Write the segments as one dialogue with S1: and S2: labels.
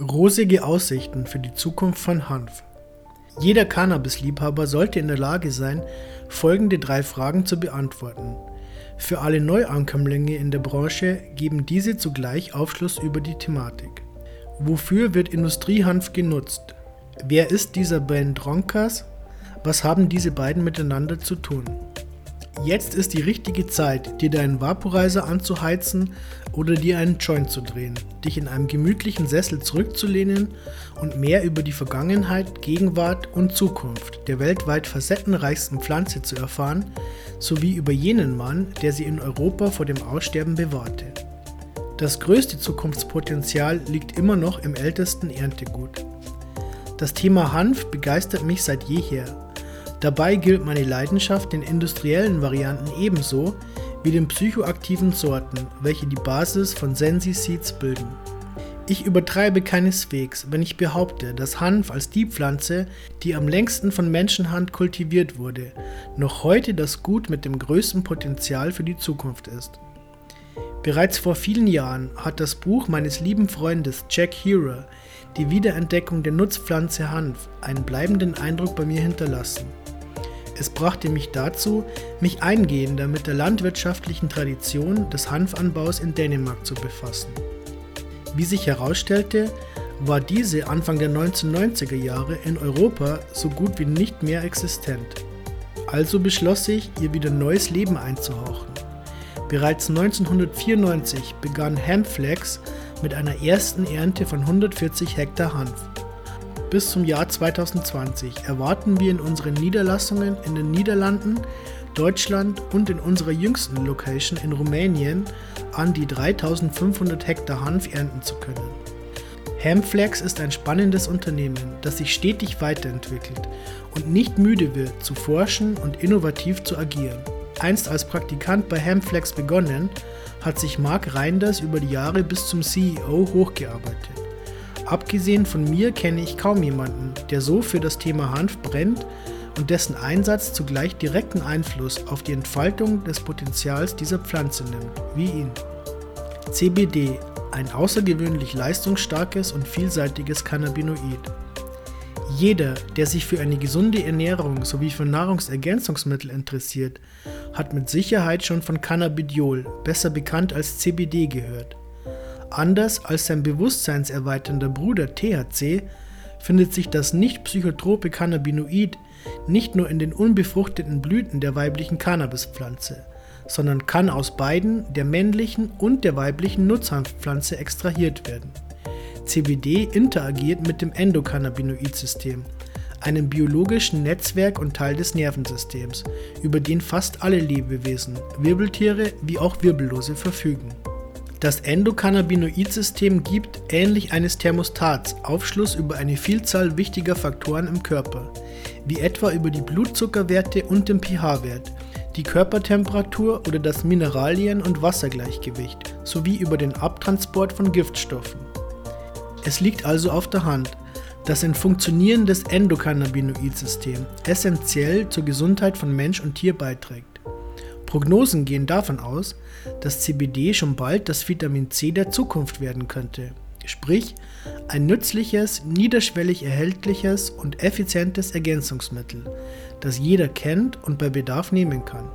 S1: Rosige Aussichten für die Zukunft von Hanf. Jeder Cannabis-Liebhaber sollte in der Lage sein, folgende drei Fragen zu beantworten. Für alle Neuankömmlinge in der Branche geben diese zugleich Aufschluss über die Thematik. Wofür wird Industriehanf genutzt? Wer ist dieser Ben Dronkers? Was haben diese beiden miteinander zu tun? Jetzt ist die richtige Zeit, dir deinen Vaporizer anzuheizen oder dir einen Joint zu drehen, dich in einem gemütlichen Sessel zurückzulehnen und mehr über die Vergangenheit, Gegenwart und Zukunft der weltweit facettenreichsten Pflanze zu erfahren, sowie über jenen Mann, der sie in Europa vor dem Aussterben bewahrte. Das größte Zukunftspotenzial liegt immer noch im ältesten Erntegut. Das Thema Hanf begeistert mich seit jeher Dabei gilt meine Leidenschaft den industriellen Varianten ebenso wie den psychoaktiven Sorten, welche die Basis von Sensi Seeds bilden. Ich übertreibe keineswegs, wenn ich behaupte, dass Hanf als die Pflanze, die am längsten von Menschenhand kultiviert wurde, noch heute das Gut mit dem größten Potenzial für die Zukunft ist. Bereits vor vielen Jahren hat das Buch meines lieben Freundes Jack Herer, Die Wiederentdeckung der Nutzpflanze Hanf, einen bleibenden Eindruck bei mir hinterlassen. Es brachte mich dazu, mich eingehender mit der landwirtschaftlichen Tradition des Hanfanbaus in Dänemark zu befassen. Wie sich herausstellte, war diese Anfang der 1990er Jahre in Europa so gut wie nicht mehr existent. Also beschloss ich, ihr wieder neues Leben einzuhauchen. Bereits 1994 begann Hamflex mit einer ersten Ernte von 140 Hektar Hanf bis zum Jahr 2020 erwarten wir in unseren Niederlassungen in den Niederlanden, Deutschland und in unserer jüngsten Location in Rumänien an die 3500 Hektar Hanf ernten zu können. Hamflex ist ein spannendes Unternehmen, das sich stetig weiterentwickelt und nicht müde wird, zu forschen und innovativ zu agieren. Einst als Praktikant bei Hamflex begonnen, hat sich Mark Reinders über die Jahre bis zum CEO hochgearbeitet. Abgesehen von mir kenne ich kaum jemanden, der so für das Thema Hanf brennt und dessen Einsatz zugleich direkten Einfluss auf die Entfaltung des Potenzials dieser Pflanze nimmt, wie ihn. CBD, ein außergewöhnlich leistungsstarkes und vielseitiges Cannabinoid. Jeder, der sich für eine gesunde Ernährung sowie für Nahrungsergänzungsmittel interessiert, hat mit Sicherheit schon von Cannabidiol, besser bekannt als CBD, gehört. Anders als sein bewusstseinserweiternder Bruder THC findet sich das nicht psychotrope Cannabinoid nicht nur in den unbefruchteten Blüten der weiblichen Cannabispflanze, sondern kann aus beiden, der männlichen und der weiblichen Nutzhanfpflanze, extrahiert werden. CBD interagiert mit dem Endokannabinoid-System, einem biologischen Netzwerk und Teil des Nervensystems, über den fast alle Lebewesen, Wirbeltiere wie auch Wirbellose verfügen. Das Endokannabinoid-System gibt, ähnlich eines Thermostats, Aufschluss über eine Vielzahl wichtiger Faktoren im Körper, wie etwa über die Blutzuckerwerte und den pH-Wert, die Körpertemperatur oder das Mineralien- und Wassergleichgewicht sowie über den Abtransport von Giftstoffen. Es liegt also auf der Hand, dass ein funktionierendes Endokannabinoid-System essentiell zur Gesundheit von Mensch und Tier beiträgt. Prognosen gehen davon aus, dass CBD schon bald das Vitamin C der Zukunft werden könnte, sprich ein nützliches, niederschwellig erhältliches und effizientes Ergänzungsmittel, das jeder kennt und bei Bedarf nehmen kann.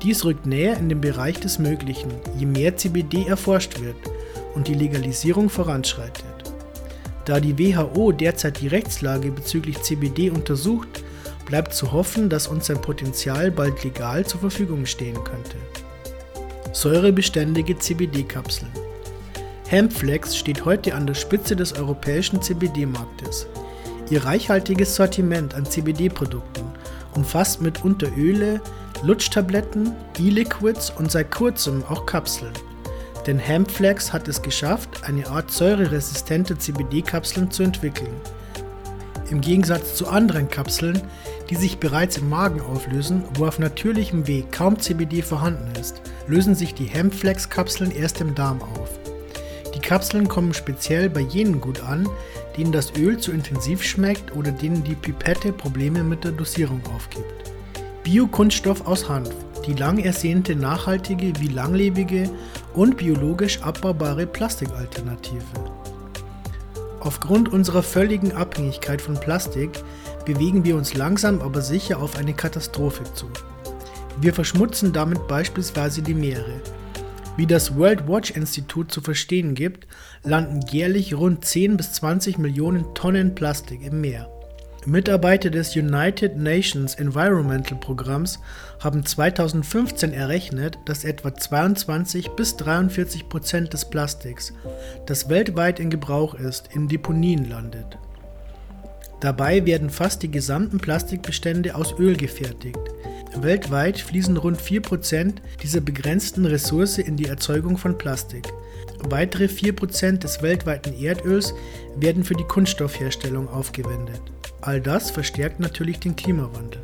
S1: Dies rückt näher in den Bereich des Möglichen, je mehr CBD erforscht wird und die Legalisierung voranschreitet. Da die WHO derzeit die Rechtslage bezüglich CBD untersucht, bleibt zu hoffen, dass uns sein Potenzial bald legal zur Verfügung stehen könnte. Säurebeständige CBD-Kapseln. Hempflex steht heute an der Spitze des europäischen CBD-Marktes. Ihr reichhaltiges Sortiment an CBD-Produkten umfasst mitunter Öle, Lutschtabletten, E-Liquids und seit kurzem auch Kapseln. Denn Hempflex hat es geschafft, eine Art säureresistente CBD-Kapseln zu entwickeln. Im Gegensatz zu anderen Kapseln, die sich bereits im Magen auflösen, wo auf natürlichem Weg kaum CBD vorhanden ist, lösen sich die Hempflex-Kapseln erst im Darm auf. Die Kapseln kommen speziell bei jenen gut an, denen das Öl zu intensiv schmeckt oder denen die Pipette Probleme mit der Dosierung aufgibt. Biokunststoff aus Hanf, die lang ersehnte nachhaltige wie langlebige und biologisch abbaubare Plastikalternative. Aufgrund unserer völligen Abhängigkeit von Plastik bewegen wir uns langsam aber sicher auf eine Katastrophe zu. Wir verschmutzen damit beispielsweise die Meere. Wie das World Watch Institut zu verstehen gibt, landen jährlich rund 10 bis 20 Millionen Tonnen Plastik im Meer. Mitarbeiter des United Nations Environmental Programms haben 2015 errechnet, dass etwa 22 bis 43 Prozent des Plastiks, das weltweit in Gebrauch ist, in Deponien landet. Dabei werden fast die gesamten Plastikbestände aus Öl gefertigt. Weltweit fließen rund 4% dieser begrenzten Ressource in die Erzeugung von Plastik. Weitere 4% des weltweiten Erdöls werden für die Kunststoffherstellung aufgewendet. All das verstärkt natürlich den Klimawandel.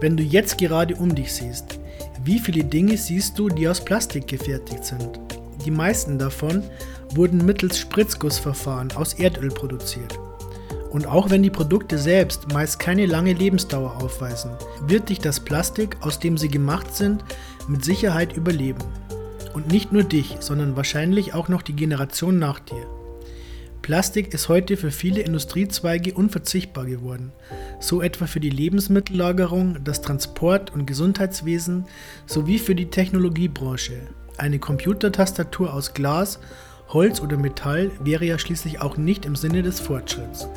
S1: Wenn du jetzt gerade um dich siehst, wie viele Dinge siehst du, die aus Plastik gefertigt sind? Die meisten davon wurden mittels Spritzgussverfahren aus Erdöl produziert. Und auch wenn die Produkte selbst meist keine lange Lebensdauer aufweisen, wird dich das Plastik, aus dem sie gemacht sind, mit Sicherheit überleben. Und nicht nur dich, sondern wahrscheinlich auch noch die Generation nach dir. Plastik ist heute für viele Industriezweige unverzichtbar geworden, so etwa für die Lebensmittellagerung, das Transport- und Gesundheitswesen sowie für die Technologiebranche. Eine Computertastatur aus Glas, Holz oder Metall wäre ja schließlich auch nicht im Sinne des Fortschritts.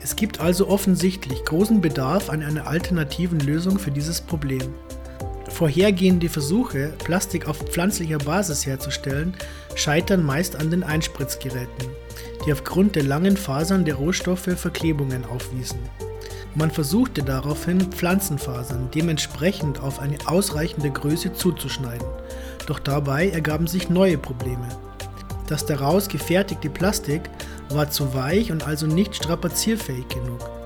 S1: Es gibt also offensichtlich großen Bedarf an einer alternativen Lösung für dieses Problem. Vorhergehende Versuche, Plastik auf pflanzlicher Basis herzustellen, scheitern meist an den Einspritzgeräten, die aufgrund der langen Fasern der Rohstoffe Verklebungen aufwiesen. Man versuchte daraufhin, Pflanzenfasern dementsprechend auf eine ausreichende Größe zuzuschneiden, doch dabei ergaben sich neue Probleme. Das daraus gefertigte Plastik war zu weich und also nicht strapazierfähig genug.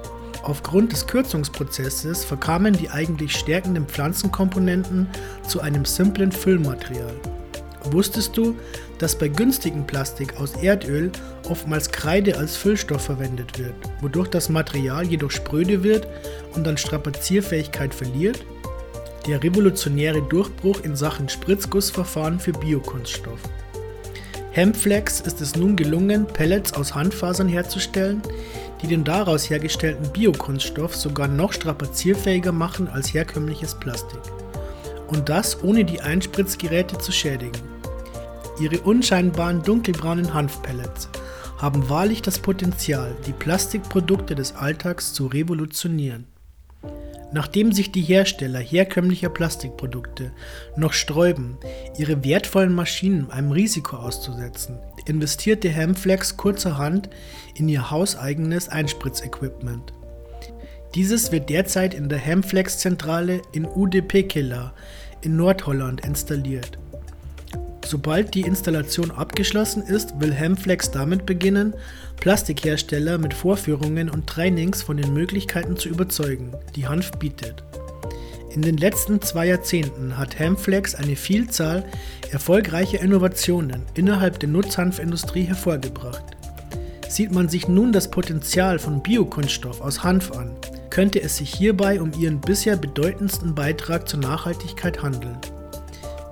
S1: Aufgrund des Kürzungsprozesses verkamen die eigentlich stärkenden Pflanzenkomponenten zu einem simplen Füllmaterial. Wusstest du, dass bei günstigem Plastik aus Erdöl oftmals Kreide als Füllstoff verwendet wird, wodurch das Material jedoch spröde wird und an Strapazierfähigkeit verliert? Der revolutionäre Durchbruch in Sachen Spritzgussverfahren für Biokunststoff. Hempflex ist es nun gelungen, Pellets aus Handfasern herzustellen, die den daraus hergestellten Biokunststoff sogar noch strapazierfähiger machen als herkömmliches Plastik. Und das ohne die Einspritzgeräte zu schädigen. Ihre unscheinbaren dunkelbraunen Hanfpellets haben wahrlich das Potenzial, die Plastikprodukte des Alltags zu revolutionieren. Nachdem sich die Hersteller herkömmlicher Plastikprodukte noch sträuben, ihre wertvollen Maschinen einem Risiko auszusetzen, investierte Hemflex kurzerhand in ihr hauseigenes Einspritzequipment. Dieses wird derzeit in der Hemflex-Zentrale in UDP-Killer in Nordholland installiert. Sobald die Installation abgeschlossen ist, will Hemflex damit beginnen, Plastikhersteller mit Vorführungen und Trainings von den Möglichkeiten zu überzeugen, die Hanf bietet. In den letzten zwei Jahrzehnten hat Hemflex eine Vielzahl erfolgreicher Innovationen innerhalb der Nutzhanfindustrie hervorgebracht. Sieht man sich nun das Potenzial von Biokunststoff aus Hanf an, könnte es sich hierbei um ihren bisher bedeutendsten Beitrag zur Nachhaltigkeit handeln.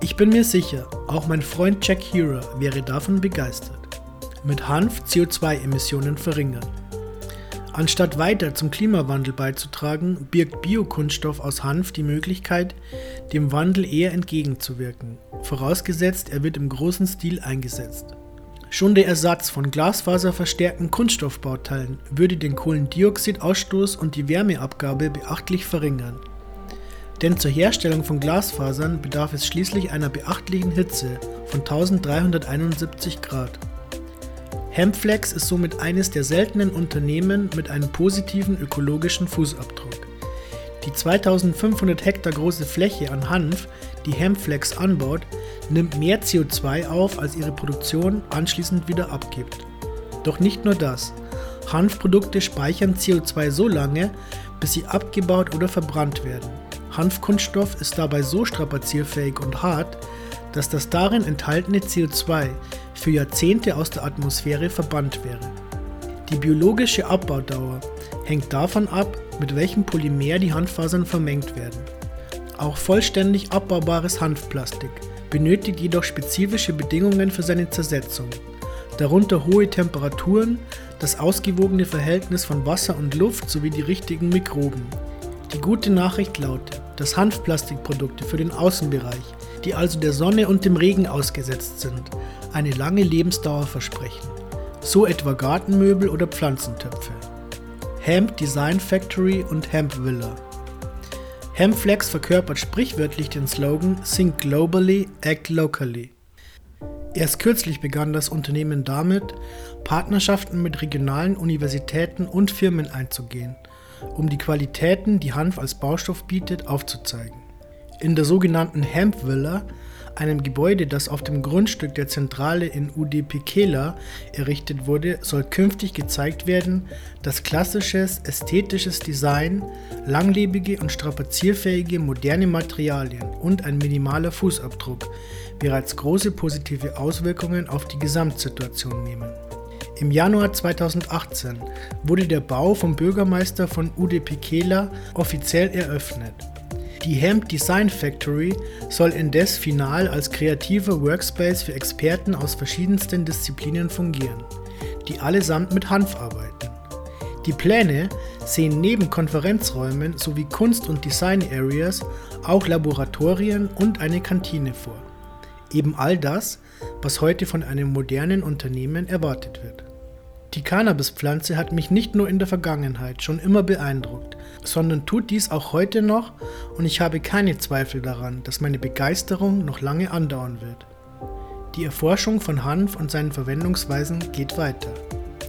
S1: Ich bin mir sicher, auch mein Freund Jack Hero wäre davon begeistert mit Hanf CO2-Emissionen verringern. Anstatt weiter zum Klimawandel beizutragen, birgt Biokunststoff aus Hanf die Möglichkeit, dem Wandel eher entgegenzuwirken, vorausgesetzt er wird im großen Stil eingesetzt. Schon der Ersatz von glasfaserverstärkten Kunststoffbauteilen würde den Kohlendioxidausstoß und die Wärmeabgabe beachtlich verringern. Denn zur Herstellung von Glasfasern bedarf es schließlich einer beachtlichen Hitze von 1371 Grad. Hempflex ist somit eines der seltenen Unternehmen mit einem positiven ökologischen Fußabdruck. Die 2500 Hektar große Fläche an Hanf, die Hempflex anbaut, nimmt mehr CO2 auf, als ihre Produktion anschließend wieder abgibt. Doch nicht nur das. Hanfprodukte speichern CO2 so lange, bis sie abgebaut oder verbrannt werden. Hanfkunststoff ist dabei so strapazierfähig und hart, dass das darin enthaltene CO2 für Jahrzehnte aus der Atmosphäre verbannt wäre. Die biologische Abbaudauer hängt davon ab, mit welchem Polymer die Handfasern vermengt werden. Auch vollständig abbaubares Hanfplastik benötigt jedoch spezifische Bedingungen für seine Zersetzung, darunter hohe Temperaturen, das ausgewogene Verhältnis von Wasser und Luft sowie die richtigen Mikroben. Die gute Nachricht lautet, dass Hanfplastikprodukte für den Außenbereich, die also der Sonne und dem Regen ausgesetzt sind, eine lange Lebensdauer versprechen. So etwa Gartenmöbel oder Pflanzentöpfe. Hemp Design Factory und Hemp Villa. Hempflex verkörpert sprichwörtlich den Slogan Think Globally, Act Locally. Erst kürzlich begann das Unternehmen damit, Partnerschaften mit regionalen Universitäten und Firmen einzugehen, um die Qualitäten, die Hanf als Baustoff bietet, aufzuzeigen. In der sogenannten Hemp Villa einem Gebäude, das auf dem Grundstück der Zentrale in Udipikela errichtet wurde, soll künftig gezeigt werden, dass klassisches ästhetisches Design, langlebige und strapazierfähige moderne Materialien und ein minimaler Fußabdruck bereits große positive Auswirkungen auf die Gesamtsituation nehmen. Im Januar 2018 wurde der Bau vom Bürgermeister von Udipikela offiziell eröffnet. Die Hemp Design Factory soll indes final als kreativer Workspace für Experten aus verschiedensten Disziplinen fungieren, die allesamt mit Hanf arbeiten. Die Pläne sehen neben Konferenzräumen sowie Kunst- und Design-Areas auch Laboratorien und eine Kantine vor. Eben all das, was heute von einem modernen Unternehmen erwartet wird. Die Cannabispflanze hat mich nicht nur in der Vergangenheit schon immer beeindruckt, sondern tut dies auch heute noch und ich habe keine Zweifel daran, dass meine Begeisterung noch lange andauern wird. Die Erforschung von Hanf und seinen Verwendungsweisen geht weiter.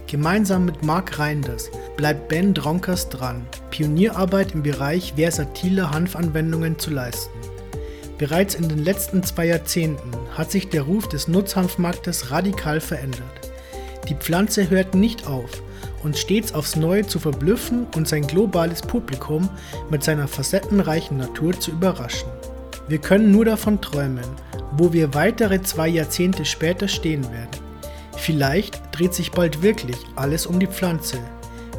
S1: Gemeinsam mit Mark Reinders bleibt Ben Dronkers dran, Pionierarbeit im Bereich versatiler Hanfanwendungen zu leisten. Bereits in den letzten zwei Jahrzehnten hat sich der Ruf des Nutzhanfmarktes radikal verändert. Die Pflanze hört nicht auf, uns stets aufs Neue zu verblüffen und sein globales Publikum mit seiner facettenreichen Natur zu überraschen. Wir können nur davon träumen, wo wir weitere zwei Jahrzehnte später stehen werden. Vielleicht dreht sich bald wirklich alles um die Pflanze,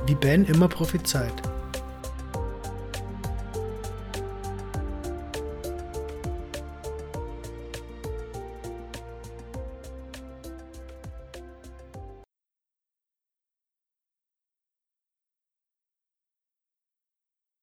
S1: wie Ben immer prophezeit.